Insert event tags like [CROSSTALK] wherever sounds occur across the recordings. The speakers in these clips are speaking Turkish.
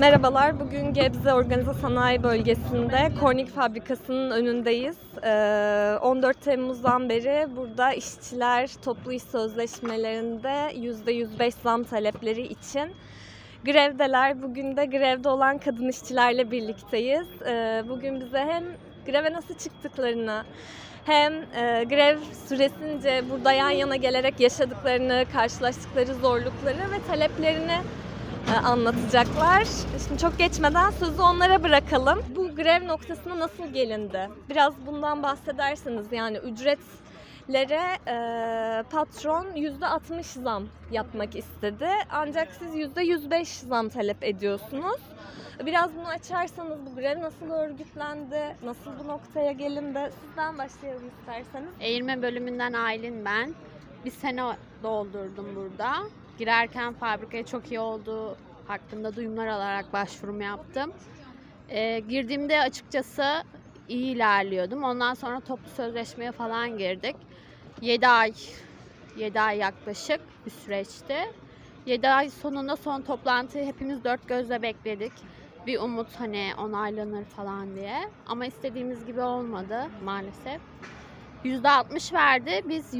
Merhabalar, bugün Gebze Organize Sanayi Bölgesi'nde Kornik Fabrikası'nın önündeyiz. Ee, 14 Temmuz'dan beri burada işçiler toplu iş sözleşmelerinde %105 zam talepleri için grevdeler. Bugün de grevde olan kadın işçilerle birlikteyiz. Ee, Bugün bize hem greve nasıl çıktıklarını hem e, grev süresince burada yan yana gelerek yaşadıklarını, karşılaştıkları zorlukları ve taleplerini anlatacaklar. Şimdi çok geçmeden sözü onlara bırakalım. Bu grev noktasına nasıl gelindi? Biraz bundan bahsederseniz yani ücretlere e, patron %60 zam yapmak istedi. Ancak siz %105 zam talep ediyorsunuz. Biraz bunu açarsanız bu grev nasıl örgütlendi? Nasıl bu noktaya gelindi? Sizden başlayalım isterseniz. Eğirme bölümünden Aylin ben. Bir sene doldurdum burada. Girerken fabrikaya çok iyi olduğu hakkında duyumlar alarak başvurumu yaptım. Ee, girdiğimde açıkçası iyi ilerliyordum. Ondan sonra toplu sözleşmeye falan girdik. 7 ay, 7 ay yaklaşık bir süreçti. 7 ay sonunda son toplantıyı hepimiz dört gözle bekledik. Bir umut hani onaylanır falan diye. Ama istediğimiz gibi olmadı maalesef. %60 verdi. Biz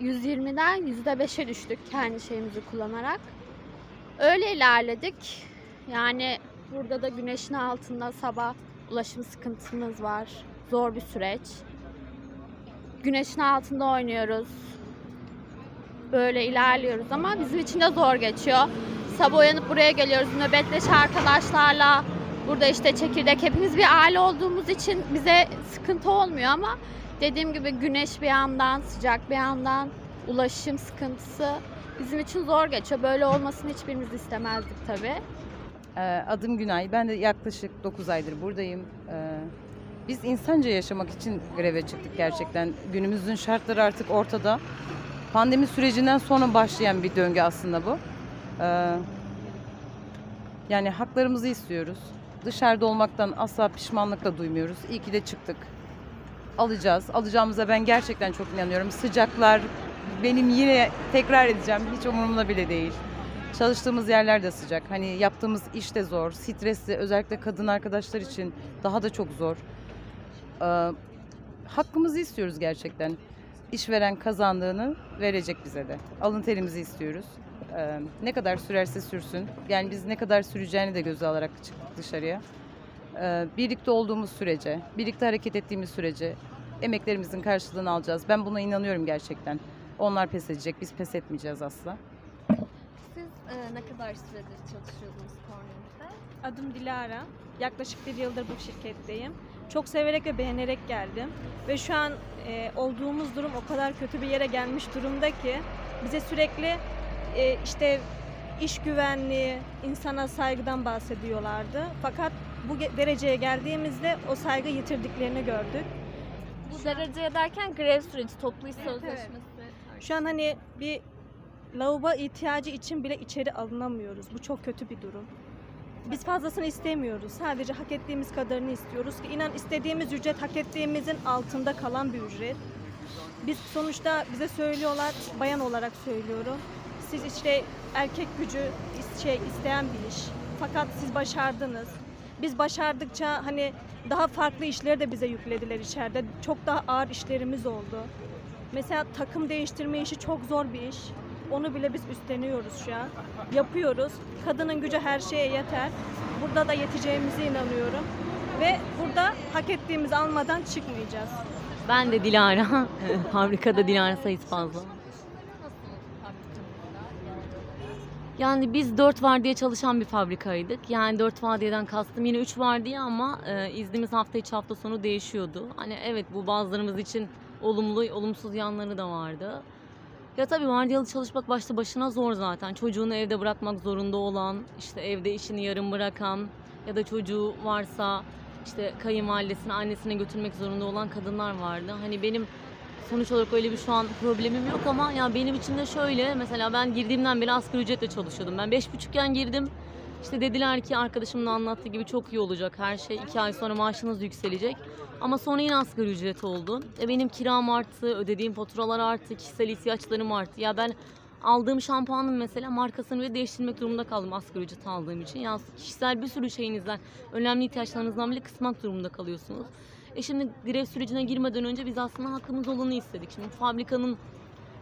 %120'den %5'e düştük kendi şeyimizi kullanarak. Öyle ilerledik. Yani burada da güneşin altında sabah ulaşım sıkıntımız var. Zor bir süreç. Güneşin altında oynuyoruz. Böyle ilerliyoruz ama bizim için de zor geçiyor. Sabah uyanıp buraya geliyoruz nöbetleş arkadaşlarla. Burada işte çekirdek hepimiz bir aile olduğumuz için bize sıkıntı olmuyor ama dediğim gibi güneş bir yandan, sıcak bir yandan, ulaşım sıkıntısı bizim için zor geçiyor. Böyle olmasını hiçbirimiz istemezdik tabii. Ee, Adım Günay. Ben de yaklaşık 9 aydır buradayım. Ee, Biz insanca yaşamak için greve çıktık gerçekten. Günümüzün şartları artık ortada. Pandemi sürecinden sonra başlayan bir döngü aslında bu. Ee, Yani haklarımızı istiyoruz. Dışarıda olmaktan asla pişmanlık da duymuyoruz. İyi ki de çıktık. Alacağız. Alacağımıza ben gerçekten çok inanıyorum. Sıcaklar benim yine tekrar edeceğim. Hiç umurumda bile değil. Çalıştığımız yerler de sıcak. Hani yaptığımız iş de zor, stresli. Özellikle kadın arkadaşlar için daha da çok zor. Ee, hakkımızı istiyoruz gerçekten. İşveren kazandığını verecek bize de. Alın terimizi istiyoruz. Ee, ne kadar sürerse sürsün. Yani biz ne kadar süreceğini de göze alarak çıktık dışarıya. Ee, birlikte olduğumuz sürece, birlikte hareket ettiğimiz sürece emeklerimizin karşılığını alacağız. Ben buna inanıyorum gerçekten. Onlar pes edecek, biz pes etmeyeceğiz asla. Siz e, ne kadar süredir çalışıyordunuz Kornik'te? Adım Dilara. Yaklaşık bir yıldır bu şirketteyim. Çok severek ve beğenerek geldim. Ve şu an e, olduğumuz durum o kadar kötü bir yere gelmiş durumda ki bize sürekli e, işte iş güvenliği, insana saygıdan bahsediyorlardı. Fakat bu dereceye geldiğimizde o saygı yitirdiklerini gördük. Bu dereceye derken grev süreci, toplu iş sözleşmesi. Şu an hani bir lavabo ihtiyacı için bile içeri alınamıyoruz. Bu çok kötü bir durum. Biz fazlasını istemiyoruz. Sadece hak ettiğimiz kadarını istiyoruz ki inan istediğimiz ücret hak ettiğimizin altında kalan bir ücret. Biz sonuçta bize söylüyorlar, bayan olarak söylüyorum. Siz işte erkek gücü şey isteyen bir iş. Fakat siz başardınız. Biz başardıkça hani daha farklı işleri de bize yüklediler içeride. Çok daha ağır işlerimiz oldu. Mesela takım değiştirme işi çok zor bir iş. Onu bile biz üstleniyoruz şu an. Yapıyoruz. Kadının gücü her şeye yeter. Burada da yeteceğimize inanıyorum. Ve burada hak ettiğimizi almadan çıkmayacağız. Ben de Dilara. [LAUGHS] Fabrikada Dilara sayısı fazla. Yani biz dört vardiya çalışan bir fabrikaydık. Yani dört vardiyeden kastım yine üç vardiya ama e, iznimiz hafta içi hafta sonu değişiyordu. Hani evet bu bazılarımız için olumlu, olumsuz yanları da vardı. Ya tabii vardiyalı çalışmak başta başına zor zaten. Çocuğunu evde bırakmak zorunda olan, işte evde işini yarım bırakan ya da çocuğu varsa işte kayınvalidesine, annesine götürmek zorunda olan kadınlar vardı. Hani benim sonuç olarak öyle bir şu an problemim yok ama ya benim için de şöyle mesela ben girdiğimden beri asgari ücretle çalışıyordum. Ben beş buçukken girdim. İşte dediler ki arkadaşımın da anlattığı gibi çok iyi olacak her şey. iki ay sonra maaşınız yükselecek. Ama sonra yine asgari ücret oldu. E benim kiram arttı, ödediğim faturalar arttı, kişisel ihtiyaçlarım arttı. Ya ben aldığım şampuanın mesela markasını bile değiştirmek durumunda kaldım asgari ücret aldığım için. Yani kişisel bir sürü şeyinizden, önemli ihtiyaçlarınızdan bile kısmak durumunda kalıyorsunuz. E şimdi grev sürecine girmeden önce biz aslında hakkımız olanı istedik. Şimdi fabrikanın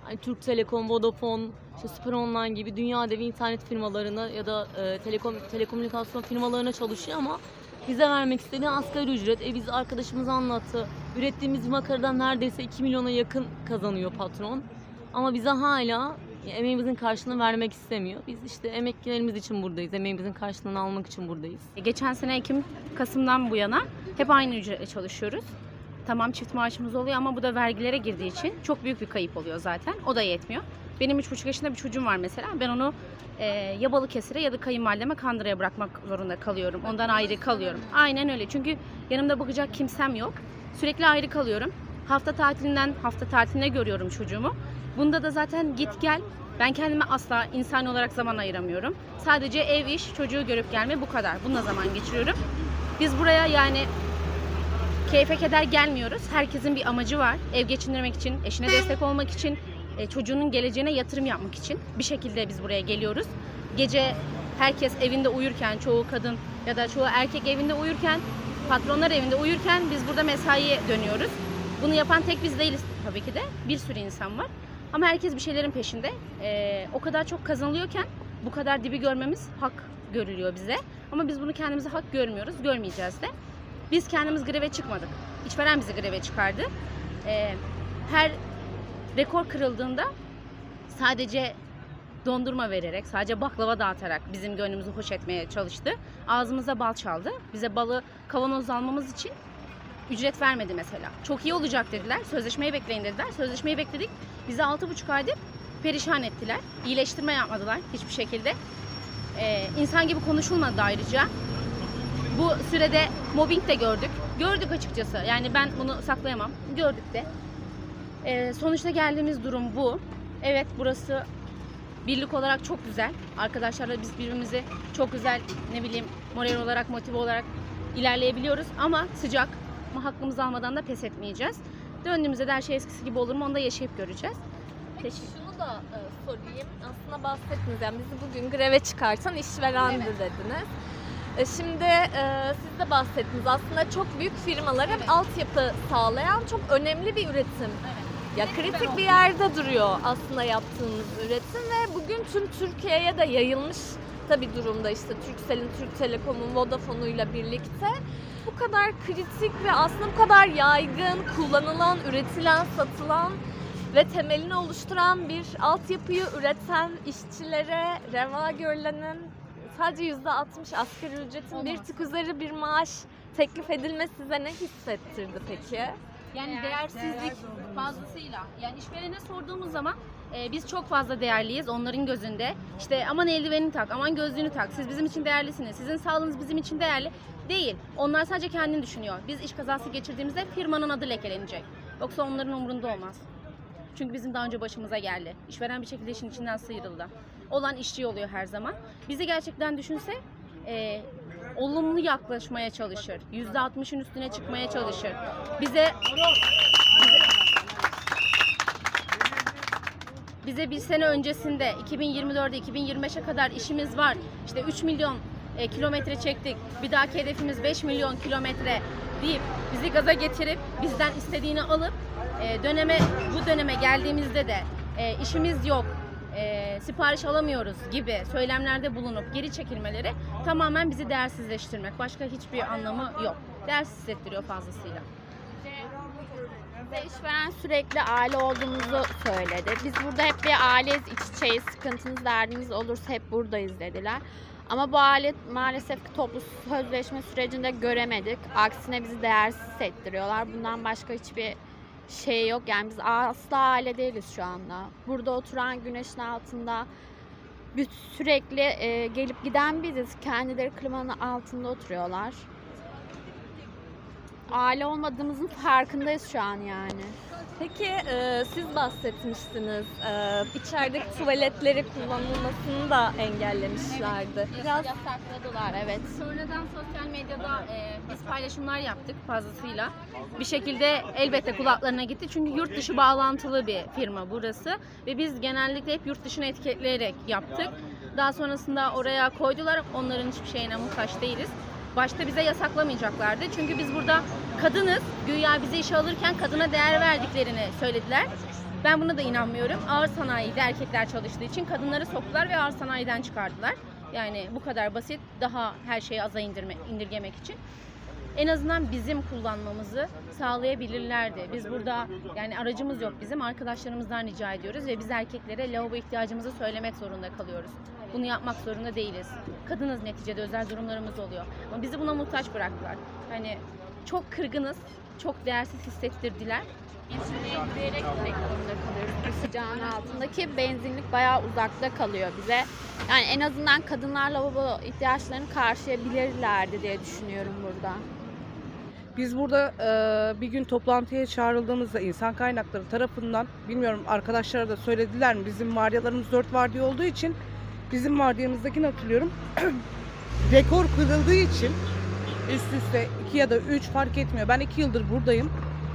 hani Türk Telekom, Vodafone, işte Süper Online gibi dünya devi internet firmalarına ya da e, telekom telekomünikasyon firmalarına çalışıyor ama bize vermek istediği asgari ücret. E biz arkadaşımız anlattı. Ürettiğimiz makaradan neredeyse 2 milyona yakın kazanıyor patron. Ama bize hala emeğimizin karşılığını vermek istemiyor. Biz işte emeklilerimiz için buradayız. Emeğimizin karşılığını almak için buradayız. Geçen sene Ekim, Kasım'dan bu yana hep aynı ücretle çalışıyoruz. Tamam çift maaşımız oluyor ama bu da vergilere girdiği için çok büyük bir kayıp oluyor zaten. O da yetmiyor. Benim 3,5 yaşında bir çocuğum var mesela. Ben onu e, ya Balıkesir'e ya da kayınvalideme Kandıra'ya bırakmak zorunda kalıyorum. Ondan ayrı kalıyorum. Aynen öyle. Çünkü yanımda bakacak kimsem yok. Sürekli ayrı kalıyorum. Hafta tatilinden hafta tatiline görüyorum çocuğumu. Bunda da zaten git gel. Ben kendime asla insan olarak zaman ayıramıyorum. Sadece ev iş, çocuğu görüp gelme bu kadar. Bununla zaman geçiriyorum. Biz buraya yani keyfe keder gelmiyoruz. Herkesin bir amacı var. Ev geçindirmek için, eşine destek olmak için, e, çocuğunun geleceğine yatırım yapmak için bir şekilde biz buraya geliyoruz. Gece herkes evinde uyurken, çoğu kadın ya da çoğu erkek evinde uyurken, patronlar evinde uyurken biz burada mesaiye dönüyoruz. Bunu yapan tek biz değiliz tabii ki de. Bir sürü insan var. Ama herkes bir şeylerin peşinde. E, o kadar çok kazanılıyorken bu kadar dibi görmemiz hak görülüyor bize. Ama biz bunu kendimize hak görmüyoruz, görmeyeceğiz de. Biz kendimiz greve çıkmadık. İşveren bizi greve çıkardı. Ee, her rekor kırıldığında sadece dondurma vererek, sadece baklava dağıtarak bizim gönlümüzü hoş etmeye çalıştı. Ağzımıza bal çaldı. Bize balı kavanoz almamız için ücret vermedi mesela. Çok iyi olacak dediler. Sözleşmeyi bekleyin dediler. Sözleşmeyi bekledik. Bizi 6,5 aydır perişan ettiler. İyileştirme yapmadılar hiçbir şekilde. Ee, insan gibi konuşulmadı ayrıca. Bu sürede mobbing de gördük. Gördük açıkçası. Yani ben bunu saklayamam. Gördük de. Ee, sonuçta geldiğimiz durum bu. Evet burası birlik olarak çok güzel. Arkadaşlarla biz birbirimizi çok güzel ne bileyim moral olarak motive olarak ilerleyebiliyoruz ama sıcak hakkımızı almadan da pes etmeyeceğiz. Döndüğümüzde de her şey eskisi gibi olur mu onu da yaşayıp göreceğiz. Teşekkür Şunu da e, sorayım. Aslında bahsettiniz yani bizi bugün greve çıkartan işverendi dediniz. E, şimdi e, siz de bahsettiniz. Aslında çok büyük firmalara bir altyapı sağlayan çok önemli bir üretim. Ya kritik bir yerde duruyor aslında yaptığımız üretim ve bugün tüm Türkiye'ye de yayılmış tabii durumda işte Turkcell'in, Türk Telekom'un, Vodafone'uyla birlikte bu kadar kritik ve aslında bu kadar yaygın, kullanılan, üretilen, satılan ve temelini oluşturan bir altyapıyı üreten işçilere reva görülenin sadece yüzde 60 asgari ücretin bir tık üzeri bir maaş teklif edilmesi size ne hissettirdi peki? Yani değersizlik fazlasıyla. Yani işverene sorduğumuz zaman e, biz çok fazla değerliyiz onların gözünde. İşte aman eldivenini tak, aman gözlüğünü tak. Siz bizim için değerlisiniz. Sizin sağlığınız bizim için değerli. Değil. Onlar sadece kendini düşünüyor. Biz iş kazası geçirdiğimizde firmanın adı lekelenecek. Yoksa onların umurunda olmaz. Çünkü bizim daha önce başımıza geldi. İşveren bir şekilde işin içinden sıyrıldı. Olan işçi oluyor her zaman. Bizi gerçekten düşünse e, olumlu yaklaşmaya çalışır. %60'ın üstüne çıkmaya çalışır. Bize bize bir sene öncesinde 2024'de 2025'e kadar işimiz var. İşte 3 milyon e, kilometre çektik. Bir dahaki hedefimiz 5 milyon kilometre deyip bizi gaza getirip bizden istediğini alıp e, döneme bu döneme geldiğimizde de e, işimiz yok. e, sipariş alamıyoruz gibi söylemlerde bulunup geri çekilmeleri tamamen bizi değersizleştirmek. Başka hiçbir anlamı yok. Değersiz hissettiriyor fazlasıyla. Bize işveren sürekli aile olduğumuzu söyledi. Biz burada hep bir aileyiz, iç içeyiz, sıkıntınız, derdiniz olursa hep buradayız dediler. Ama bu aile maalesef ki toplu sözleşme sürecinde göremedik. Aksine bizi değersiz hissettiriyorlar. Bundan başka hiçbir şey yok. Yani biz asla aile değiliz şu anda. Burada oturan güneşin altında sürekli e, gelip giden biziz. Kendileri klimanın altında oturuyorlar. Aile olmadığımızın farkındayız şu an yani. Peki e, siz bahsetmiştiniz. E, içerideki tuvaletleri kullanılmasını da engellemişlerdi. Biraz yasakladılar evet. Sonradan sosyal medyada e, biz paylaşımlar yaptık fazlasıyla. Bir şekilde elbette kulaklarına gitti. Çünkü yurt dışı bağlantılı bir firma burası. Ve biz genellikle hep yurt dışını etiketleyerek yaptık. Daha sonrasında oraya koydular. Onların hiçbir şeyine muhtaç değiliz. Başta bize yasaklamayacaklardı. Çünkü biz burada kadınız. Güya bize işe alırken kadına değer verdiklerini söylediler. Ben buna da inanmıyorum. Ağır sanayide erkekler çalıştığı için kadınları soktular ve ağır sanayiden çıkardılar. Yani bu kadar basit. Daha her şeyi aza indirme, indirgemek için. En azından bizim kullanmamızı sağlayabilirlerdi. Biz burada yani aracımız yok bizim. Arkadaşlarımızdan rica ediyoruz ve biz erkeklere lavabo ihtiyacımızı söylemek zorunda kalıyoruz. Bunu yapmak zorunda değiliz. Kadınız neticede özel durumlarımız oluyor. Ama bizi buna muhtaç bıraktılar. Hani çok kırgınız, çok değersiz hissettirdiler. İnsülüne yürüyerek gitmek zorunda kalıyoruz. Bu altındaki benzinlik bayağı uzakta kalıyor bize. Yani en azından kadınlar lavabo ihtiyaçlarını karşılayabilirlerdi diye düşünüyorum burada. Biz burada e, bir gün toplantıya çağrıldığımızda insan kaynakları tarafından bilmiyorum arkadaşlara da söylediler mi bizim vardiyalarımız 4 vardiya olduğu için bizim vardiyamızdakini hatırlıyorum. [CLEARS THROAT] Rekor kırıldığı için üst üste 2 ya da 3 fark etmiyor. Ben 2 yıldır buradayım.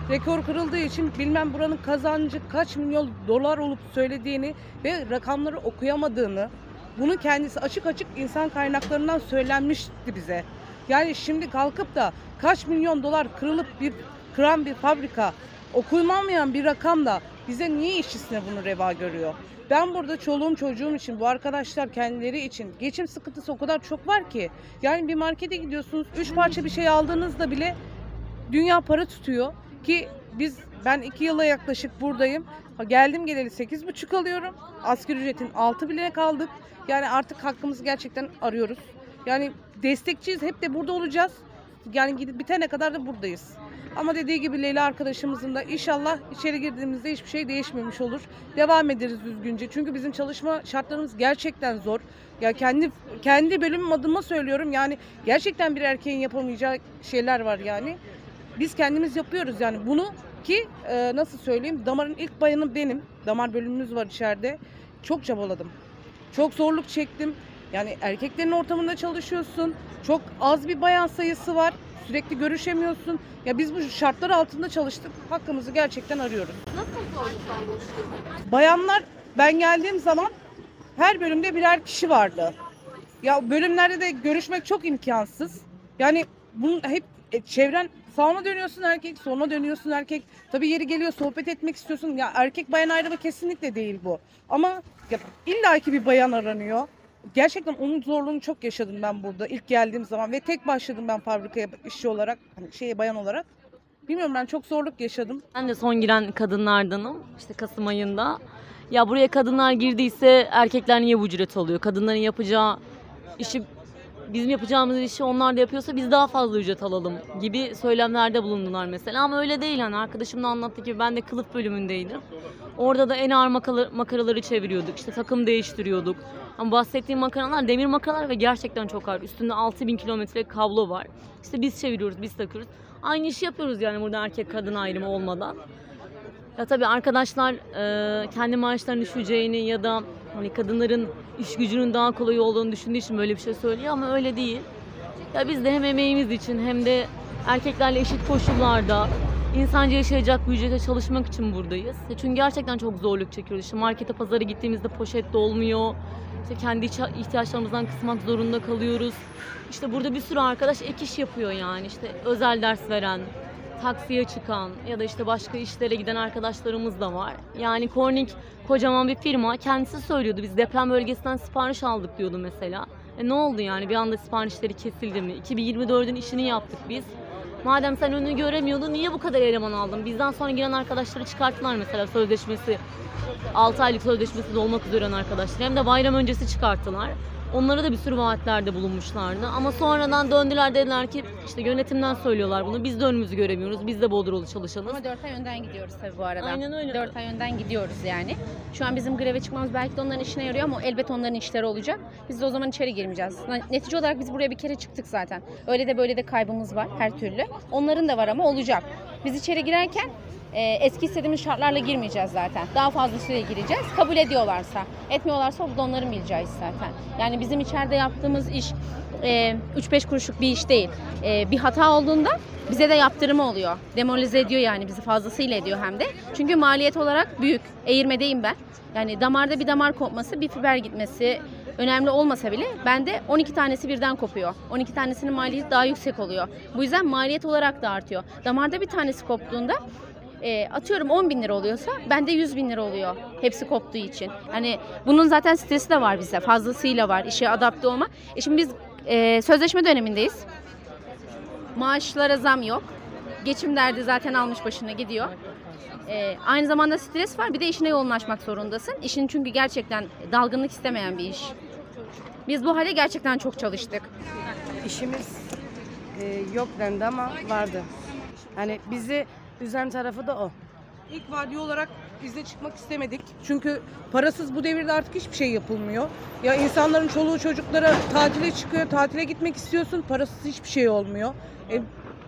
Rekor kırıldığı için bilmem buranın kazancı kaç milyon dolar olup söylediğini ve rakamları okuyamadığını bunu kendisi açık açık insan kaynaklarından söylenmişti bize. Yani şimdi kalkıp da kaç milyon dolar kırılıp bir kıran bir fabrika okuyulmayan bir rakamla bize niye işçisine bunu reva görüyor? Ben burada çoluğum çocuğum için bu arkadaşlar kendileri için geçim sıkıntısı o kadar çok var ki. Yani bir markete gidiyorsunuz üç parça bir şey aldığınızda bile dünya para tutuyor ki biz ben iki yıla yaklaşık buradayım. Geldim geleli sekiz buçuk alıyorum. Asgari ücretin altı bile kaldık. Yani artık hakkımızı gerçekten arıyoruz. Yani destekçiyiz. Hep de burada olacağız. Yani gidip bitene kadar da buradayız. Ama dediği gibi Leyla arkadaşımızın da inşallah içeri girdiğimizde hiçbir şey değişmemiş olur. Devam ederiz düzgünce. Çünkü bizim çalışma şartlarımız gerçekten zor. Ya kendi kendi bölümüm adıma söylüyorum. Yani gerçekten bir erkeğin yapamayacağı şeyler var yani. Biz kendimiz yapıyoruz yani bunu ki e, nasıl söyleyeyim damarın ilk bayanı benim. Damar bölümümüz var içeride. Çok çabaladım. Çok zorluk çektim. Yani erkeklerin ortamında çalışıyorsun. Çok az bir bayan sayısı var. Sürekli görüşemiyorsun. Ya biz bu şartlar altında çalıştık. Hakkımızı gerçekten arıyoruz. Bayanlar ben geldiğim zaman her bölümde birer kişi vardı. Ya bölümlerde de görüşmek çok imkansız. Yani bunun hep e, çevren sağına dönüyorsun erkek, soluna dönüyorsun erkek. Tabii yeri geliyor sohbet etmek istiyorsun. Ya erkek bayan ayrımı kesinlikle değil bu. Ama ya illaki bir bayan aranıyor. Gerçekten onun zorluğunu çok yaşadım ben burada ilk geldiğim zaman ve tek başladım ben fabrikaya işçi olarak, hani şeye bayan olarak. Bilmiyorum ben çok zorluk yaşadım. Ben de son giren kadınlardanım. İşte Kasım ayında. Ya buraya kadınlar girdiyse erkekler niye bu ücret alıyor? Kadınların yapacağı işi bizim yapacağımız işi onlar da yapıyorsa biz daha fazla ücret alalım gibi söylemlerde bulundular mesela ama öyle değil hani arkadaşım da anlattığı gibi ben de kılıf bölümündeydim. Orada da en ağır makaraları çeviriyorduk işte takım değiştiriyorduk. Ama bahsettiğim makaralar demir makaralar ve gerçekten çok ağır. Üstünde 6000 kilometre kablo var. İşte biz çeviriyoruz, biz takıyoruz. Aynı işi yapıyoruz yani burada erkek kadın ayrımı olmadan. Ya tabii arkadaşlar e, kendi maaşlarının düşeceğini ya da hani kadınların iş gücünün daha kolay olduğunu düşündüğü için böyle bir şey söylüyor ama öyle değil. Ya biz de hem emeğimiz için hem de erkeklerle eşit koşullarda insanca yaşayacak bir ücrete çalışmak için buradayız. Ya Çünkü gerçekten çok zorluk çekiyoruz. İşte markete, pazara gittiğimizde poşet dolmuyor. İşte kendi ihtiya- ihtiyaçlarımızdan kısmak zorunda kalıyoruz. İşte burada bir sürü arkadaş ek iş yapıyor yani. İşte özel ders veren, taksiye çıkan ya da işte başka işlere giden arkadaşlarımız da var. Yani Corning kocaman bir firma. Kendisi söylüyordu biz deprem bölgesinden sipariş aldık diyordu mesela. E ne oldu yani bir anda siparişleri kesildi mi? 2024'ün işini yaptık biz. Madem sen önünü göremiyordun niye bu kadar eleman aldın? Bizden sonra giren arkadaşları çıkarttılar mesela sözleşmesi 6 aylık sözleşmesi dolmak üzere olan arkadaşlar. Hem de bayram öncesi çıkarttılar. Onlara da bir sürü vaatlerde bulunmuşlardı. Ama sonradan döndüler dediler ki işte yönetimden söylüyorlar bunu. Biz de önümüzü göremiyoruz. Biz de Bodrum'u çalışalım. Ama 4 ay önden gidiyoruz tabii bu arada. Aynen öyle. 4 ay önden gidiyoruz yani. Şu an bizim greve çıkmamız belki de onların işine yarıyor ama elbet onların işleri olacak. Biz de o zaman içeri girmeyeceğiz. Netice olarak biz buraya bir kere çıktık zaten. Öyle de böyle de kaybımız var her türlü. Onların da var ama olacak. Biz içeri girerken e, eski istediğimiz şartlarla girmeyeceğiz zaten. Daha fazlasıyla gireceğiz. Kabul ediyorlarsa. Etmiyorlarsa o da onların bileceği zaten. Yani bizim içeride yaptığımız iş e, 3-5 kuruşluk bir iş değil. E, bir hata olduğunda bize de yaptırımı oluyor. Demoralize ediyor yani bizi fazlasıyla ediyor hem de. Çünkü maliyet olarak büyük. Eğirmedeyim ben. Yani damarda bir damar kopması, bir fiber gitmesi önemli olmasa bile bende 12 tanesi birden kopuyor. 12 tanesinin maliyeti daha yüksek oluyor. Bu yüzden maliyet olarak da artıyor. Damarda bir tanesi koptuğunda e, atıyorum 10 bin lira oluyorsa bende 100 bin lira oluyor. Hepsi koptuğu için. Hani bunun zaten stresi de var bize. Fazlasıyla var. işe adapte olma. E şimdi biz e, sözleşme dönemindeyiz. Maaşlara zam yok. Geçim derdi zaten almış başına gidiyor. E, aynı zamanda stres var. Bir de işine yoğunlaşmak zorundasın. İşin çünkü gerçekten dalgınlık istemeyen bir iş. Biz bu hale gerçekten çok çalıştık. İşimiz e, yok dendi ama vardı. Hani bizi üzen tarafı da o. İlk vadi olarak biz de çıkmak istemedik. Çünkü parasız bu devirde artık hiçbir şey yapılmıyor. Ya insanların çoluğu çocuklara tatile çıkıyor, tatile gitmek istiyorsun, parasız hiçbir şey olmuyor. E,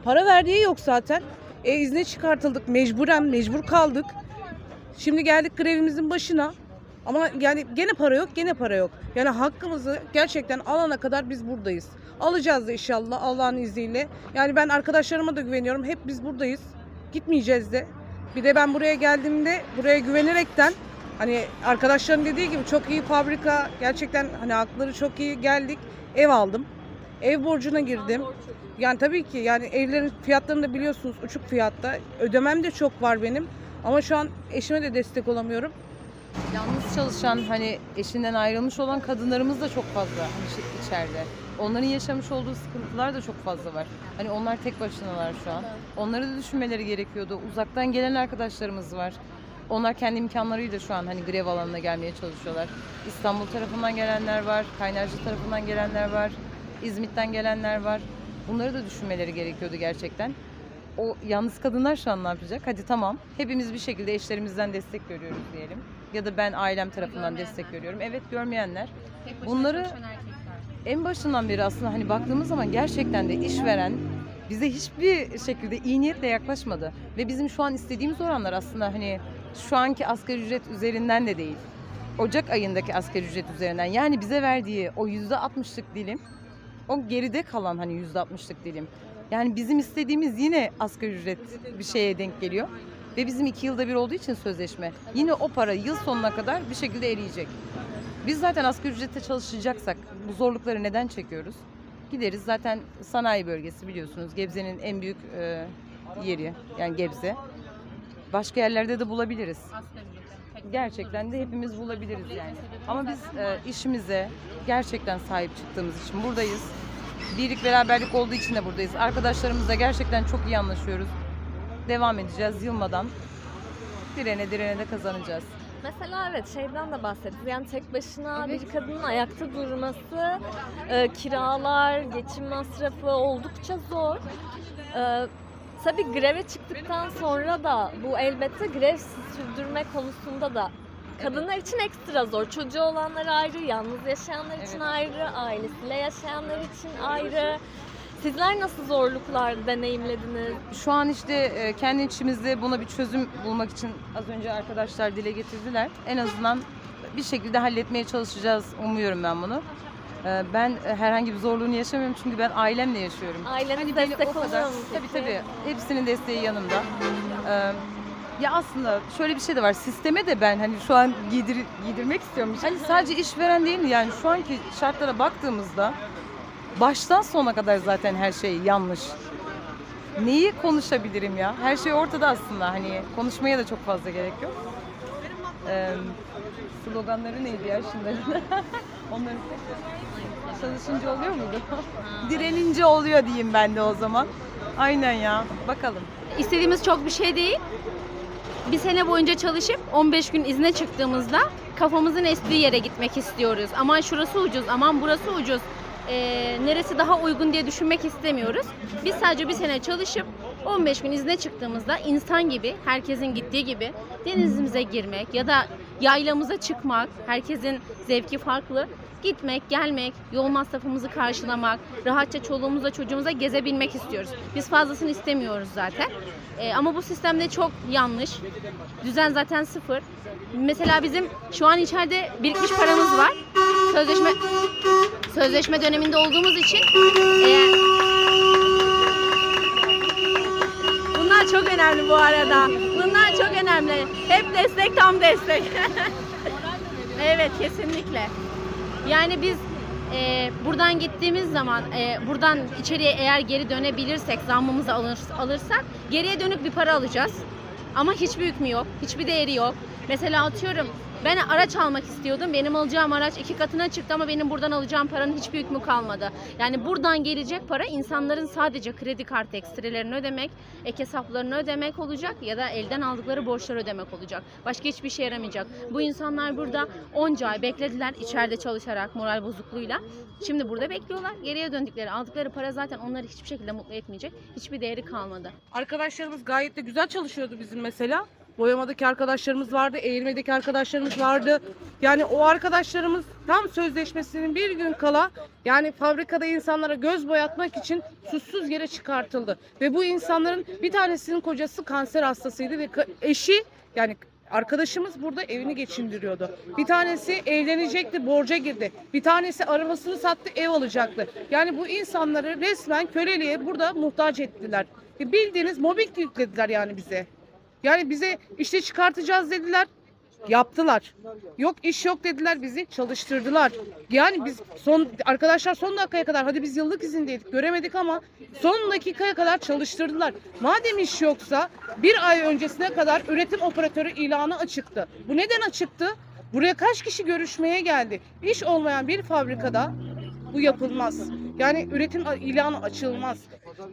para verdiği yok zaten. E, izne çıkartıldık, mecburen mecbur kaldık. Şimdi geldik grevimizin başına. Ama yani gene para yok, gene para yok. Yani hakkımızı gerçekten alana kadar biz buradayız. Alacağız da inşallah Allah'ın izniyle. Yani ben arkadaşlarıma da güveniyorum. Hep biz buradayız. Gitmeyeceğiz de. Bir de ben buraya geldiğimde buraya güvenerekten hani arkadaşların dediği gibi çok iyi fabrika gerçekten hani hakları çok iyi geldik ev aldım. Ev borcuna girdim. Yani tabii ki yani evlerin fiyatlarını da biliyorsunuz uçuk fiyatta. Ödemem de çok var benim. Ama şu an eşime de destek olamıyorum. Yalnız çalışan hani eşinden ayrılmış olan kadınlarımız da çok fazla hani şi- içeride. Onların yaşamış olduğu sıkıntılar da çok fazla var. Hani onlar tek başınalar şu an. Onları da düşünmeleri gerekiyordu. Uzaktan gelen arkadaşlarımız var. Onlar kendi imkanlarıyla şu an hani grev alanına gelmeye çalışıyorlar. İstanbul tarafından gelenler var, Kaynarca tarafından gelenler var, İzmit'ten gelenler var. Bunları da düşünmeleri gerekiyordu gerçekten. O yalnız kadınlar şu an ne yapacak? Hadi tamam. Hepimiz bir şekilde eşlerimizden destek görüyoruz diyelim. Ya da ben ailem tarafından destek görüyorum. Evet görmeyenler. Bunları en başından beri aslında hani baktığımız zaman gerçekten de işveren bize hiçbir şekilde iyi niyetle yaklaşmadı. Ve bizim şu an istediğimiz oranlar aslında hani şu anki asgari ücret üzerinden de değil. Ocak ayındaki asgari ücret üzerinden. Yani bize verdiği o yüzde altmışlık dilim o geride kalan hani yüzde altmışlık dilim. Yani bizim istediğimiz yine asgari ücret bir şeye denk geliyor. Ve bizim iki yılda bir olduğu için sözleşme. Yine o para yıl sonuna kadar bir şekilde eriyecek. Biz zaten asgari ücrette çalışacaksak bu zorlukları neden çekiyoruz? Gideriz zaten sanayi bölgesi biliyorsunuz. Gebze'nin en büyük e, yeri yani Gebze. Başka yerlerde de bulabiliriz. Gerçekten de hepimiz bulabiliriz yani. Ama biz e, işimize gerçekten sahip çıktığımız için buradayız. Birlik beraberlik olduğu için de buradayız. Arkadaşlarımızla gerçekten çok iyi anlaşıyoruz. Devam edeceğiz yılmadan. Direne direne de kazanacağız. Mesela evet şeyden de bahsettiniz. Yani tek başına bir kadının ayakta durması, e, kiralar, geçim masrafı oldukça zor. E, tabii greve çıktıktan sonra da bu elbette grev sürdürme konusunda da kadınlar için ekstra zor. Çocuğu olanlar ayrı, yalnız yaşayanlar için ayrı, ailesiyle yaşayanlar için ayrı. Sizler nasıl zorluklar deneyimlediniz? Şu an işte e, kendi içimizde buna bir çözüm bulmak için az önce arkadaşlar dile getirdiler. En azından bir şekilde halletmeye çalışacağız. Umuyorum ben bunu. E, Ben e, herhangi bir zorluğunu yaşamıyorum çünkü ben ailemle yaşıyorum. Aileniz Hani beni destek o kadar oluyor mu tabii peki? tabii hepsinin desteği yanımda. Ee, ya aslında şöyle bir şey de var. Sisteme de ben hani şu an giydir, giydirmek istiyorum. Hani sadece işveren değil mi? Yani şu anki şartlara baktığımızda baştan sona kadar zaten her şey yanlış. Neyi konuşabilirim ya? Her şey ortada aslında. Hani konuşmaya da çok fazla gerek yok. Ee, sloganları neydi ya şunların? [LAUGHS] Onların çalışınca oluyor muydu? Direnince oluyor diyeyim ben de o zaman. Aynen ya. Bakalım. İstediğimiz çok bir şey değil. Bir sene boyunca çalışıp 15 gün izne çıktığımızda kafamızın estiği yere gitmek istiyoruz. Aman şurası ucuz, aman burası ucuz. Ee, neresi daha uygun diye düşünmek istemiyoruz. Biz sadece bir sene çalışıp 15 gün izne çıktığımızda insan gibi, herkesin gittiği gibi denizimize girmek ya da yaylamıza çıkmak, herkesin zevki farklı. Gitmek, gelmek, yol masrafımızı karşılamak, rahatça çoluğumuzla çocuğumuza gezebilmek istiyoruz. Biz fazlasını istemiyoruz zaten. Ee, ama bu sistemde çok yanlış. Düzen zaten sıfır. Mesela bizim şu an içeride birikmiş paramız var. Sözleşme sözleşme döneminde olduğumuz için eğer Bunlar çok önemli bu arada. Bunlar çok önemli. Hep destek tam destek. [LAUGHS] evet kesinlikle. Yani biz e, buradan gittiğimiz zaman e, buradan içeriye eğer geri dönebilirsek zammımızı alır, alırsak geriye dönük bir para alacağız. Ama hiçbir hükmü yok. Hiçbir değeri yok. Mesela atıyorum ben araç almak istiyordum. Benim alacağım araç iki katına çıktı ama benim buradan alacağım paranın hiçbir hükmü kalmadı. Yani buradan gelecek para insanların sadece kredi kartı ekstrelerini ödemek, ek hesaplarını ödemek olacak ya da elden aldıkları borçları ödemek olacak. Başka hiçbir şey yaramayacak. Bu insanlar burada onca ay beklediler içeride çalışarak moral bozukluğuyla. Şimdi burada bekliyorlar. Geriye döndükleri aldıkları para zaten onları hiçbir şekilde mutlu etmeyecek. Hiçbir değeri kalmadı. Arkadaşlarımız gayet de güzel çalışıyordu bizim mesela. Boyamadaki arkadaşlarımız vardı, eğirmedeki arkadaşlarımız vardı. Yani o arkadaşlarımız tam sözleşmesinin bir gün kala yani fabrikada insanlara göz boyatmak için suçsuz yere çıkartıldı. Ve bu insanların bir tanesinin kocası kanser hastasıydı ve eşi yani Arkadaşımız burada evini geçindiriyordu. Bir tanesi evlenecekti, borca girdi. Bir tanesi arabasını sattı, ev alacaktı. Yani bu insanları resmen köleliğe burada muhtaç ettiler. E, Bildiğiniz mobbing yüklediler yani bize. Yani bize işte çıkartacağız dediler. Yaptılar. Yok iş yok dediler bizi çalıştırdılar. Yani biz son arkadaşlar son dakikaya kadar hadi biz yıllık izindeydik göremedik ama son dakikaya kadar çalıştırdılar. Madem iş yoksa bir ay öncesine kadar üretim operatörü ilanı açıktı. Bu neden açıktı? Buraya kaç kişi görüşmeye geldi? İş olmayan bir fabrikada bu yapılmaz. Yani üretim ilanı açılmaz.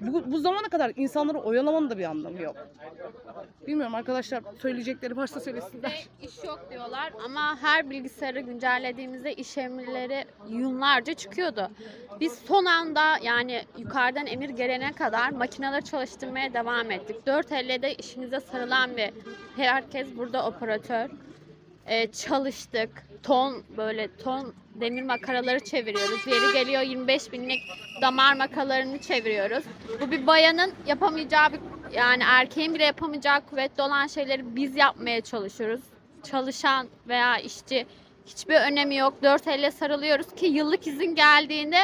Bu, bu zamana kadar insanları oyalamanın da bir anlamı yok. Bilmiyorum arkadaşlar söyleyecekleri varsa söylesinler. Ve iş yok diyorlar ama her bilgisayarı güncellediğimizde iş emirleri yıllarca çıkıyordu. Biz son anda yani yukarıdan emir gelene kadar makineleri çalıştırmaya devam ettik. 4.50'de işimize sarılan bir herkes burada operatör. Ee, çalıştık. Ton böyle ton demir makaraları çeviriyoruz. Yeri geliyor 25 binlik damar makalarını çeviriyoruz. Bu bir bayanın yapamayacağı bir yani erkeğin bile yapamayacağı kuvvetli olan şeyleri biz yapmaya çalışıyoruz. Çalışan veya işçi hiçbir önemi yok. Dört elle sarılıyoruz ki yıllık izin geldiğinde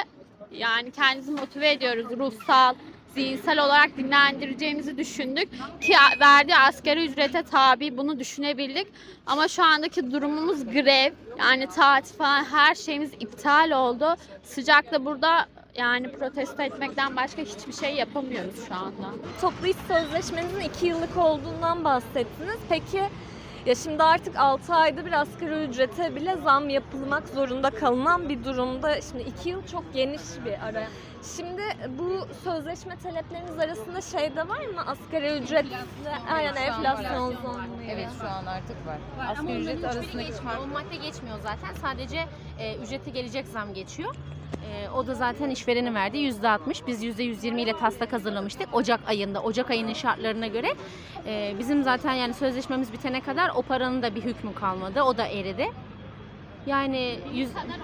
yani kendimizi motive ediyoruz. Ruhsal, zihinsel olarak dinlendireceğimizi düşündük ki verdiği asgari ücrete tabi bunu düşünebildik. Ama şu andaki durumumuz grev. Yani tatil falan her şeyimiz iptal oldu. Sıcakta burada yani protesto etmekten başka hiçbir şey yapamıyoruz şu anda. Toplu iş sözleşmenizin 2 yıllık olduğundan bahsettiniz. Peki ya şimdi artık 6 ayda bir asgari ücrete bile zam yapılmak zorunda kalınan bir durumda. Şimdi 2 yıl çok geniş bir ara. Şimdi bu sözleşme talepleriniz arasında şey de var mı? Asgari ücretle aynen enflasyon var. zammı. Evet şu an artık var. Ama Asgari onların ücret arasındaki geçmiyor. fark O madde geçmiyor zaten. Sadece e, ücrete gelecek zam geçiyor. E, o da zaten işverenin verdiği yüzde 60. Biz yüzde 120 ile taslak hazırlamıştık Ocak ayında. Ocak ayının şartlarına göre e, bizim zaten yani sözleşmemiz bitene kadar o paranın da bir hükmü kalmadı. O da eridi. Yani yüz, kadar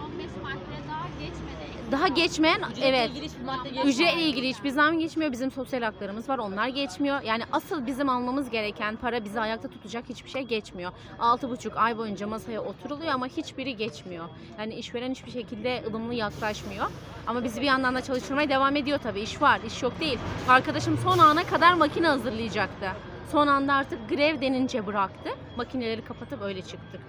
daha geçmeyen evet ilgili hiçbir madde geçmiyor. Ücretle ilgili hiçbir zam geçmiyor. Bizim sosyal haklarımız var. Onlar geçmiyor. Yani asıl bizim almamız gereken para bizi ayakta tutacak hiçbir şey geçmiyor. Altı buçuk ay boyunca masaya oturuluyor ama hiçbiri geçmiyor. Yani işveren hiçbir şekilde ılımlı yaklaşmıyor. Ama bizi bir yandan da çalıştırmaya devam ediyor tabii. İş var, iş yok değil. Arkadaşım son ana kadar makine hazırlayacaktı. Son anda artık grev denince bıraktı. Makineleri kapatıp öyle çıktık.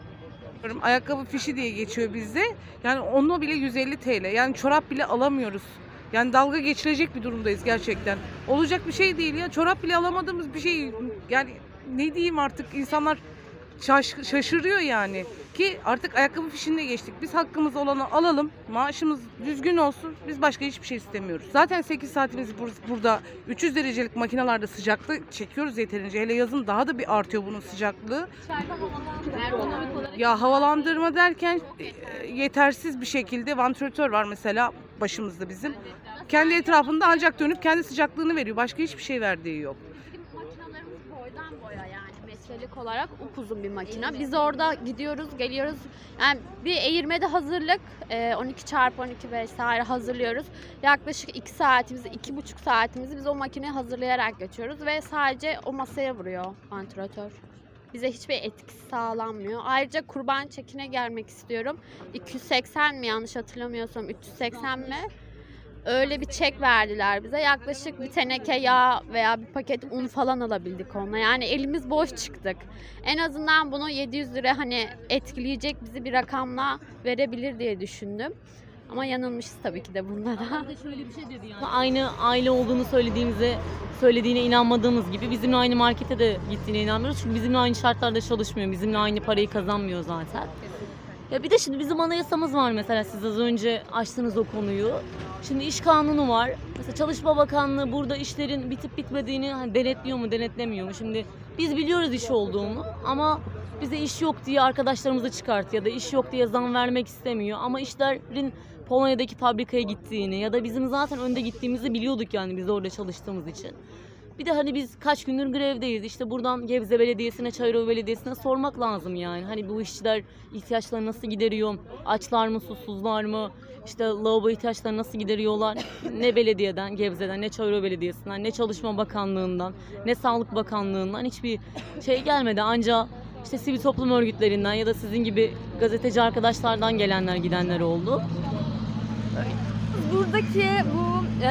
Bilmiyorum, Ayakkabı fişi diye geçiyor bizde. Yani onu bile 150 TL. Yani çorap bile alamıyoruz. Yani dalga geçilecek bir durumdayız gerçekten. Olacak bir şey değil ya. Çorap bile alamadığımız bir şey. Yani ne diyeyim artık insanlar şaş- şaşırıyor yani. Ki artık ayakkabı fişinde geçtik. Biz hakkımız olanı alalım. Maaşımız düzgün olsun. Biz başka hiçbir şey istemiyoruz. Zaten 8 saatimiz bur- burada 300 derecelik makinalarda sıcaklık çekiyoruz yeterince. Hele yazın daha da bir artıyor bunun sıcaklığı. Ya havalandırma derken e, yetersiz bir şekilde vantilatör var mesela başımızda bizim. Kendi etrafında ancak dönüp kendi sıcaklığını veriyor. Başka hiçbir şey verdiği yok. Bizim makinalarımız boydan boya yani metrelik olarak upuzun bir makina. Biz orada gidiyoruz, geliyoruz. Yani bir eğirmede hazırlık, e, 12 çarpı 12 vesaire hazırlıyoruz. Yaklaşık 2 saatimizi, 2,5 saatimizi biz o makineyi hazırlayarak geçiyoruz ve sadece o masaya vuruyor vantilatör. Bize hiçbir etkisi sağlanmıyor. Ayrıca kurban çekine gelmek istiyorum. 280 mi yanlış hatırlamıyorsam 380 mi? Öyle bir çek verdiler bize. Yaklaşık bir teneke yağ veya bir paket un falan alabildik onunla. Yani elimiz boş çıktık. En azından bunu 700 lira hani etkileyecek bizi bir rakamla verebilir diye düşündüm. Ama yanılmışız tabii ki de bunda da. şöyle bir şey dedi yani. Aynı aile olduğunu söylediğimize söylediğine inanmadığımız gibi bizimle aynı markete de gittiğine inanmıyoruz. Çünkü bizimle aynı şartlarda çalışmıyor. Bizimle aynı parayı kazanmıyor zaten. Ya bir de şimdi bizim anayasamız var mesela siz az önce açtınız o konuyu. Şimdi iş kanunu var. Mesela Çalışma Bakanlığı burada işlerin bitip bitmediğini hani denetliyor mu denetlemiyor mu? Şimdi biz biliyoruz iş olduğunu ama bize iş yok diye arkadaşlarımızı çıkart ya da iş yok diye zam vermek istemiyor. Ama işlerin Polonya'daki fabrikaya gittiğini ya da bizim zaten önde gittiğimizi biliyorduk yani biz orada çalıştığımız için. Bir de hani biz kaç gündür grevdeyiz. İşte buradan Gebze Belediyesi'ne, Çayırova Belediyesi'ne sormak lazım yani. Hani bu işçiler ihtiyaçlarını nasıl gideriyor? Açlar mı, susuzlar mı? İşte lavabo ihtiyaçlarını nasıl gideriyorlar? [LAUGHS] Ne belediyeden, Gebze'den, ne Çayırova Belediyesi'nden, ne Çalışma Bakanlığı'ndan, ne Sağlık Bakanlığı'ndan hiçbir şey gelmedi. Ancak işte sivil toplum örgütlerinden ya da sizin gibi gazeteci arkadaşlardan gelenler gidenler oldu. Buradaki bu e,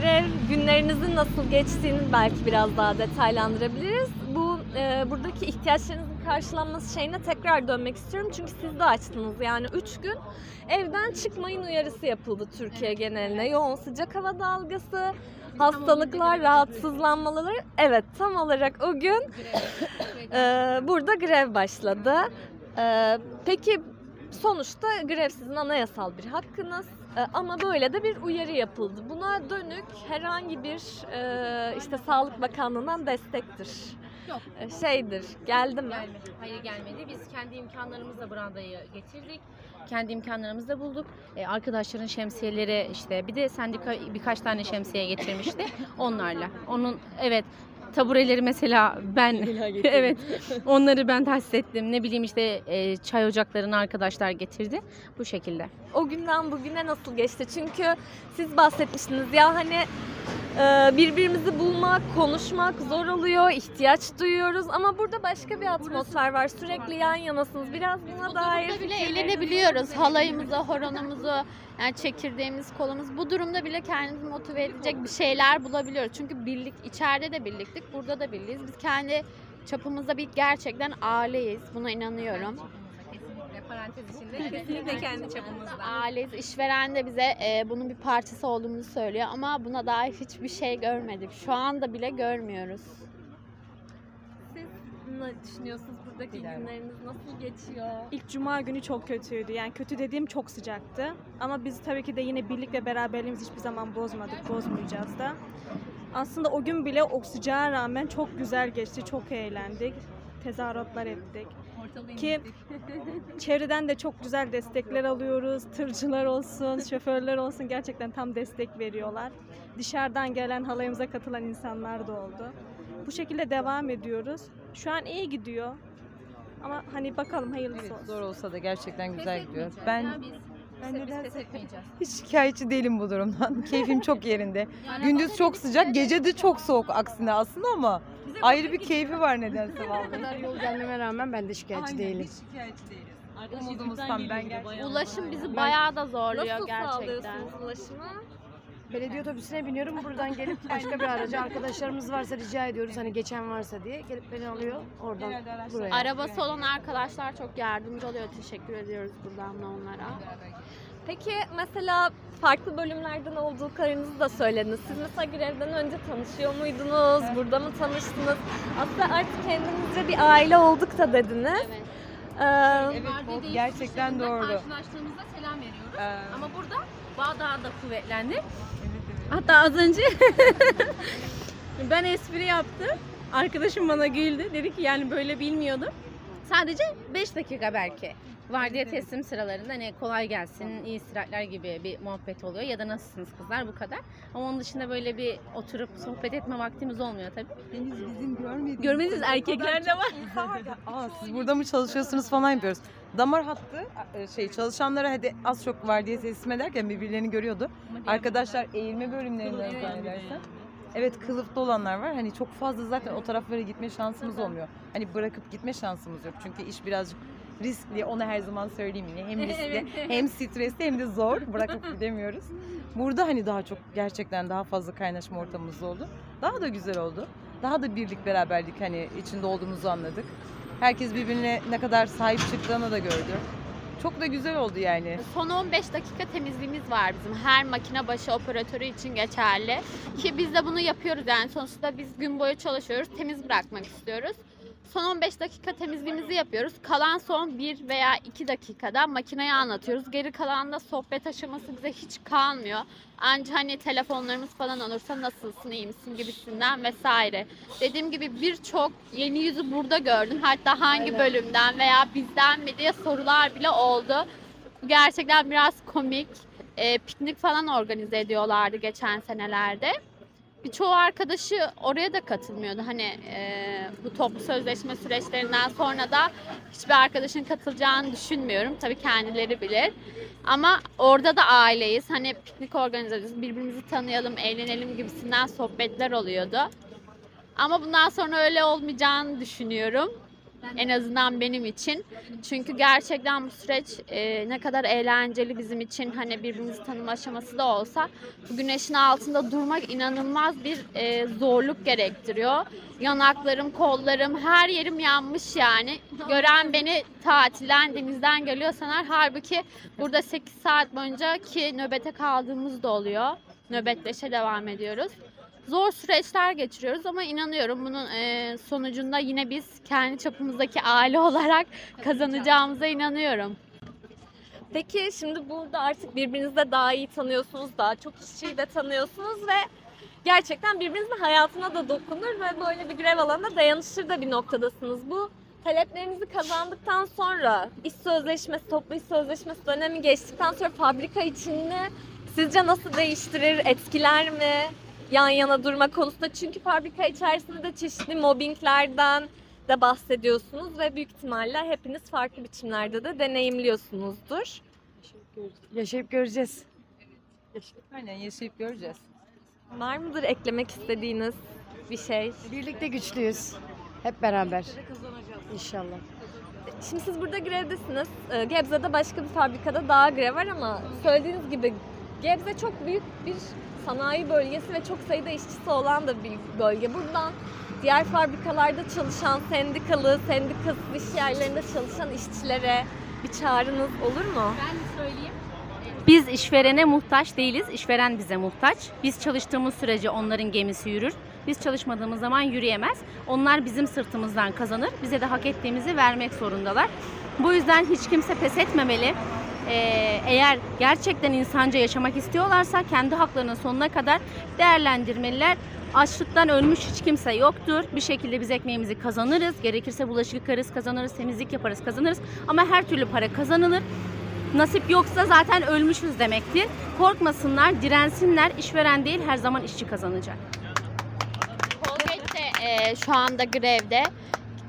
grev günlerinizin nasıl geçtiğini belki biraz daha detaylandırabiliriz. Bu e, buradaki ihtiyaçlarınızın karşılanması şeyine tekrar dönmek istiyorum. Çünkü siz de açtınız. Yani 3 gün evden çıkmayın uyarısı yapıldı Türkiye geneline. Yoğun sıcak hava dalgası, hastalıklar, rahatsızlanmaları. Evet tam olarak o gün e, burada grev başladı. E, peki sonuçta grev sizin anayasal bir hakkınız. E, Ama böyle de bir uyarı yapıldı. Buna dönük herhangi bir e, işte Sağlık Bakanlığı'ndan destektir. Yok. E, Şeydir, geldi mi? Gelmedi. Hayır gelmedi. Biz kendi imkanlarımızla brandayı getirdik. Kendi imkanlarımızla bulduk. Ee, arkadaşların şemsiyeleri işte bir de sendika birkaç tane şemsiye getirmişti [LAUGHS] onlarla. Onun evet tabureleri mesela ben [LAUGHS] evet onları ben tahsis ettim. Ne bileyim işte e, çay ocaklarını arkadaşlar getirdi. Bu şekilde. O günden bugüne nasıl geçti? Çünkü siz bahsetmiştiniz ya hani birbirimizi bulmak, konuşmak zor oluyor, ihtiyaç duyuyoruz ama burada başka bir atmosfer var. Sürekli yan yanasınız. Biraz buna dair bile eğlenebiliyoruz. Halayımızı, horonumuzu, yani çekirdeğimiz, kolumuz. Bu durumda bile kendimizi motive edecek bir şeyler bulabiliyoruz. Çünkü birlik, içeride de birliktik, burada da birliyiz. Biz kendi çapımızda bir gerçekten aileyiz. Buna inanıyorum. Parantez içinde kesinlikle kendi çapımızda. Aileyiz. İşveren de bize e, bunun bir parçası olduğumuzu söylüyor ama buna dair hiçbir şey görmedik. Şu anda bile görmüyoruz. Siz ne düşünüyorsunuz? Buradaki günleriniz nasıl geçiyor? İlk cuma günü çok kötüydü. Yani kötü dediğim çok sıcaktı. Ama biz tabii ki de yine birlik ve beraberliğimizi hiçbir zaman bozmadık, bozmayacağız da. Aslında o gün bile o sıcağa rağmen çok güzel geçti, çok eğlendik. Tezahüratlar ettik. Ki [LAUGHS] çevreden de çok güzel destekler alıyoruz. Tırcılar olsun, [LAUGHS] şoförler olsun gerçekten tam destek veriyorlar. Dışarıdan gelen halayımıza katılan insanlar da oldu. Bu şekilde devam ediyoruz. Şu an iyi gidiyor. Ama hani bakalım hayırlısı Evet, olsun. zor olsa da gerçekten güzel gidiyor. Ben Ben etmeyeceğiz. [LAUGHS] hiç şikayetçi değilim bu durumdan. Keyfim çok yerinde. Gündüz çok sıcak, gece de çok soğuk aksine aslında ama ayrı bir keyfi var nedense vallahi. [LAUGHS] kadar yol gelmeme rağmen ben de şikayetçi değilim. Hiç şikayetçi değiliz. Arkadaş Umudumuz İzmit'ten tam, geliyordu, ben gerçekten-. Ulaşım bizi bayağı da zorluyor Nasıl gerçekten. sağlıyorsunuz ulaşımı? Belediye otobüsüne biniyorum. Buradan gelip başka bir araca arkadaşlarımız varsa rica ediyoruz. Hani geçen varsa diye gelip beni alıyor oradan buraya. Arabası olan arkadaşlar çok yardımcı oluyor. Teşekkür ediyoruz buradan da onlara. Peki mesela farklı bölümlerden olduklarınızı da söylediniz. Siz mesela grevden önce tanışıyor muydunuz? Burada mı tanıştınız? Aslında artık kendimizce bir aile olduk da dediniz. Evet. Ee, Evet, o gerçekten doğru. Karşılaştığımızda selam veriyoruz. Ee, Ama burada bağ daha da kuvvetlendi. Hatta az önce [LAUGHS] ben espri yaptım. Arkadaşım bana güldü. Dedi ki yani böyle bilmiyordum. Sadece 5 dakika belki. Vardiya teslim sıralarında hani kolay gelsin, iyi istirahatler gibi bir muhabbet oluyor. Ya da nasılsınız kızlar bu kadar. Ama onun dışında böyle bir oturup sohbet etme vaktimiz olmuyor tabii. Henüz bizim görmediğimiz Görmediğiniz erkekler de var. [LAUGHS] Aa, siz burada mı çalışıyorsunuz falan yapıyoruz. Damar hattı e, şey çalışanlara hadi az çok var diye teslim ederken birbirlerini görüyordu. Arkadaşlar eğilme bölümlerinden zannedersen. Evet kılıflı olanlar var. Hani çok fazla zaten o taraflara gitme şansımız olmuyor. Hani bırakıp gitme şansımız yok. Çünkü iş birazcık riskli. Onu her zaman söyleyeyim yine. Hem riskli, [LAUGHS] hem stresli hem de zor. Bırakıp gidemiyoruz. Burada hani daha çok gerçekten daha fazla kaynaşma ortamımız oldu. Daha da güzel oldu. Daha da birlik beraberlik hani içinde olduğumuzu anladık. Herkes birbirine ne kadar sahip çıktığını da gördü. Çok da güzel oldu yani. Son 15 dakika temizliğimiz var bizim. Her makine başı operatörü için geçerli. Ki biz de bunu yapıyoruz yani sonuçta biz gün boyu çalışıyoruz. Temiz bırakmak istiyoruz. Son 15 dakika temizliğimizi yapıyoruz. Kalan son 1 veya 2 dakikada makineyi anlatıyoruz. Geri kalan da sohbet aşaması bize hiç kalmıyor. Ancak hani telefonlarımız falan olursa nasılsın, iyi misin gibisinden vesaire. Dediğim gibi birçok yeni yüzü burada gördüm. Hatta hangi bölümden veya bizden mi diye sorular bile oldu. Bu gerçekten biraz komik. Ee, piknik falan organize ediyorlardı geçen senelerde. Birçoğu arkadaşı oraya da katılmıyordu. Hani e, bu toplu sözleşme süreçlerinden sonra da hiçbir arkadaşın katılacağını düşünmüyorum. Tabii kendileri bilir. Ama orada da aileyiz. Hani piknik organize ediyoruz. Birbirimizi tanıyalım, eğlenelim gibisinden sohbetler oluyordu. Ama bundan sonra öyle olmayacağını düşünüyorum. En azından benim için. Çünkü gerçekten bu süreç e, ne kadar eğlenceli bizim için hani birbirimizi tanıma aşaması da olsa bu güneşin altında durmak inanılmaz bir e, zorluk gerektiriyor. Yanaklarım, kollarım, her yerim yanmış yani. Gören beni tatilden, denizden geliyor sanar. Halbuki burada 8 saat boyunca ki nöbete kaldığımız da oluyor. Nöbetleşe devam ediyoruz zor süreçler geçiriyoruz ama inanıyorum bunun e, sonucunda yine biz kendi çapımızdaki aile [LAUGHS] olarak kazanacağımıza inanıyorum. Peki şimdi burada artık birbirinizi de daha iyi tanıyorsunuz, daha çok kişiyi de tanıyorsunuz ve gerçekten birbirinizin hayatına da dokunur ve böyle bir grev alanına dayanışır da bir noktadasınız. Bu taleplerinizi kazandıktan sonra iş sözleşmesi, toplu iş sözleşmesi dönemi geçtikten sonra fabrika içini sizce nasıl değiştirir, etkiler mi? Yan yana durma konusunda çünkü fabrika içerisinde de çeşitli mobbinglerden de bahsediyorsunuz ve büyük ihtimalle hepiniz farklı biçimlerde de deneyimliyorsunuzdur. Yaşayıp göreceğiz. Aynen yaşayıp göreceğiz. Var mıdır eklemek istediğiniz bir şey? Birlikte güçlüyüz. Hep beraber. İnşallah. Şimdi siz burada grevdesiniz. Ee, Gebze'de başka bir fabrikada daha grev var ama söylediğiniz gibi Gebze çok büyük bir sanayi bölgesi ve çok sayıda işçisi olan da bir bölge. Buradan diğer fabrikalarda çalışan sendikalı, sendikasız iş yerlerinde çalışan işçilere bir çağrınız olur mu? Ben söyleyeyim. Biz işverene muhtaç değiliz. İşveren bize muhtaç. Biz çalıştığımız sürece onların gemisi yürür. Biz çalışmadığımız zaman yürüyemez. Onlar bizim sırtımızdan kazanır. Bize de hak ettiğimizi vermek zorundalar. Bu yüzden hiç kimse pes etmemeli. Ee, eğer gerçekten insanca yaşamak istiyorlarsa kendi haklarının sonuna kadar değerlendirmeliler. Açlıktan ölmüş hiç kimse yoktur. Bir şekilde biz ekmeğimizi kazanırız. Gerekirse bulaşık yıkarız, kazanırız, temizlik yaparız, kazanırız. Ama her türlü para kazanılır. Nasip yoksa zaten ölmüşüz demektir. Korkmasınlar, dirensinler. İşveren değil her zaman işçi kazanacak. Colgate de e, şu anda grevde.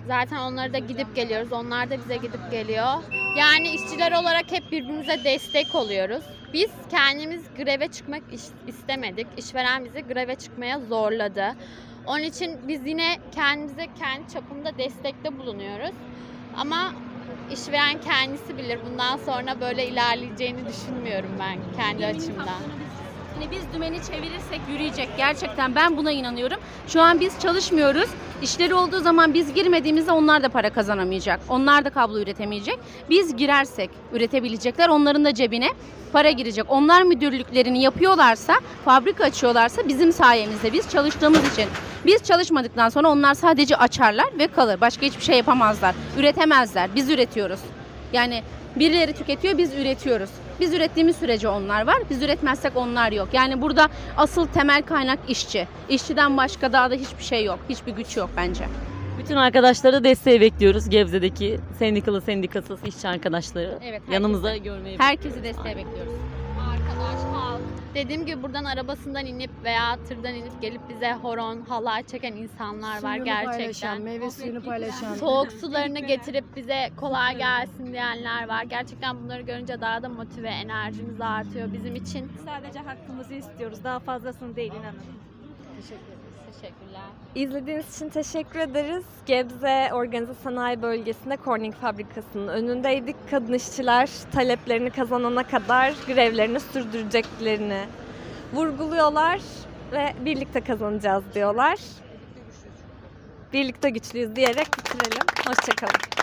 Zaten onları da gidip geliyoruz. Onlar da bize gidip geliyor. Yani işçiler olarak hep birbirimize destek oluyoruz. Biz kendimiz greve çıkmak is- istemedik. İşveren bizi greve çıkmaya zorladı. Onun için biz yine kendimize kendi çapımda destekte bulunuyoruz. Ama işveren kendisi bilir. Bundan sonra böyle ilerleyeceğini düşünmüyorum ben kendi açımdan. Hani biz dümeni çevirirsek yürüyecek. Gerçekten ben buna inanıyorum. Şu an biz çalışmıyoruz. İşleri olduğu zaman biz girmediğimizde onlar da para kazanamayacak. Onlar da kablo üretemeyecek. Biz girersek üretebilecekler. Onların da cebine para girecek. Onlar müdürlüklerini yapıyorlarsa, fabrika açıyorlarsa bizim sayemizde biz çalıştığımız için. Biz çalışmadıktan sonra onlar sadece açarlar ve kalır. Başka hiçbir şey yapamazlar. Üretemezler. Biz üretiyoruz. Yani birileri tüketiyor, biz üretiyoruz. Biz ürettiğimiz sürece onlar var. Biz üretmezsek onlar yok. Yani burada asıl temel kaynak işçi. İşçiden başka daha da hiçbir şey yok. Hiçbir güç yok bence. Bütün arkadaşları da desteğe bekliyoruz. Gebze'deki sendikalı sendikasız işçi arkadaşları. Evet. herkesi- Yanımıza görmeyi Herkesi desteğe bekliyoruz. Arkadaş halk. Dediğim gibi buradan arabasından inip veya tırdan inip gelip bize horon, halay çeken insanlar var Suyunu gerçekten. paylaşan, meyve suyunu paylaşan. Soğuk sularını getirip bize kolay gelsin diyenler var. Gerçekten bunları görünce daha da motive, enerjimiz artıyor bizim için. Sadece hakkımızı istiyoruz. Daha fazlasını değil inanın. Teşekkür ederiz. Teşekkürler. İzlediğiniz için teşekkür ederiz. Gebze Organize Sanayi Bölgesi'nde Corning Fabrikası'nın önündeydik. Kadın işçiler taleplerini kazanana kadar grevlerini sürdüreceklerini vurguluyorlar ve birlikte kazanacağız diyorlar. Birlikte güçlüyüz diyerek bitirelim. Hoşçakalın.